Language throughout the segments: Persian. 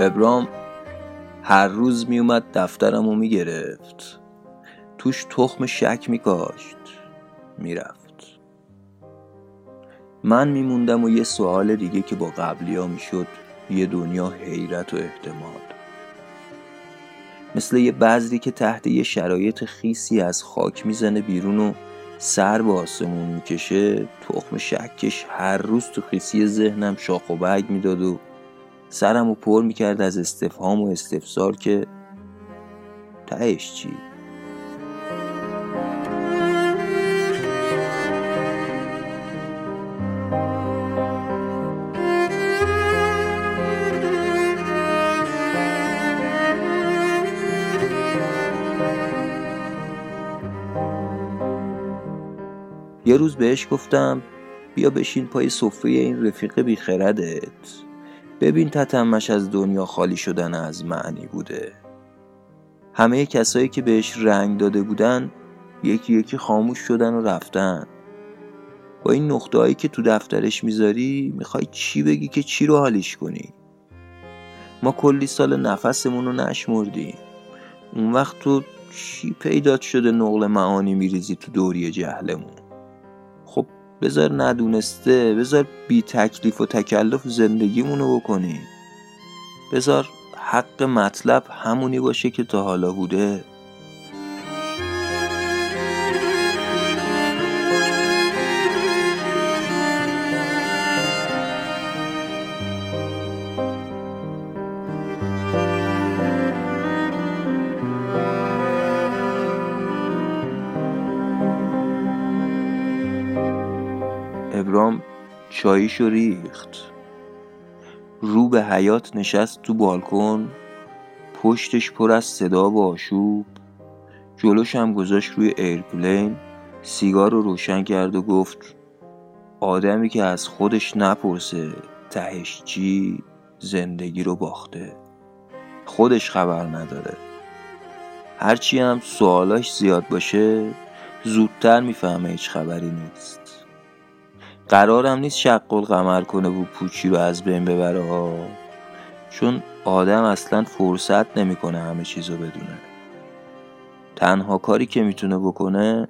ابرام هر روز میومد دفترم و می‌گرفت. توش تخم شک میکاشت. می‌رفت. من میموندم و یه سوال دیگه که با قبلی ها می‌شد یه دنیا حیرت و احتمال. مثل یه بذری که تحت یه شرایط خیسی از خاک می‌زنه بیرون و سر به آسمون می‌کشه تخم شکش هر روز تو خیسی ذهنم شاخ و برگ می‌داد و سرم رو پر می‌کرد از استفهام و استفسار که تهش چی؟ یه روز بهش گفتم بیا بشین پای سفره این رفیق بیخردت ببین تتمش از دنیا خالی شدن از معنی بوده. همه کسایی که بهش رنگ داده بودن یکی یکی خاموش شدن و رفتن. با این نقطه که تو دفترش می‌ذاری می‌خوای چی بگی که چی رو حالیش کنی؟ ما کلی سال نفسمون رو نشمردیم. اون وقت تو چی پیدات شده نقل معانی میریزی تو دوری جهلمون؟ بذار ندونسته بذار بی تکلیف و تکلف زندگیمونو بکنیم بذار حق مطلب همونی باشه که تا حالا بوده. ابرام چاییشو ریخت. رو به حیاط نشست تو بالکن پشتش پر از صدا و آشوب. گوشیش هم گذاشت روی airplane سیگار رو روشن کرد و گفت آدمی که از خودش نپرسه تهش چی زندگی رو باخته. خودش خبر نداره. هرچی هم سوالاش زیاد باشه زودتر می‌فهمه هیچ خبری نیست. قرارم نیست شق القمر کنه و پوچی رو از بین ببره ها. چون آدم اصلا فرصت نمی‌کنه همه چیزو بدونه. تنها کاری که می‌تونه بکنه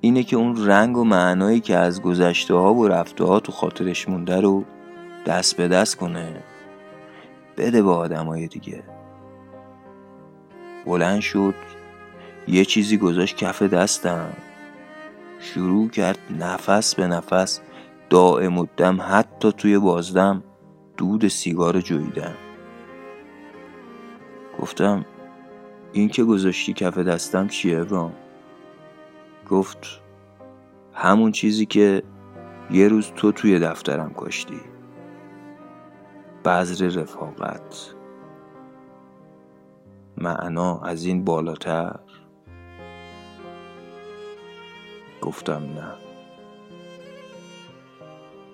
اینه که اون رنگ و معنایی که از گذشته ها و رفته ها تو خاطرش مونده رو دست به دست کنه. بده به آدمای دیگه. بلند شد. یه چیزی گذاشت کف دستم. شروع کرد نفس به نفس دائم الدم حتی توی بازدم دود سیگار جویدم گفتم این که گذاشتی کف دستم چیه ابرام گفت همون چیزی که یه روز تو توی دفترم کاشتی. بذر رفاقت. معنا از این بالاتر؟ گفتم نه.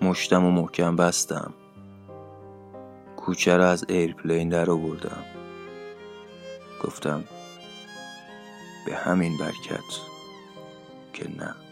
مشتم و محکم بستم. گوشی را از airplane در آوردم. گفتم به همین برکت که نه.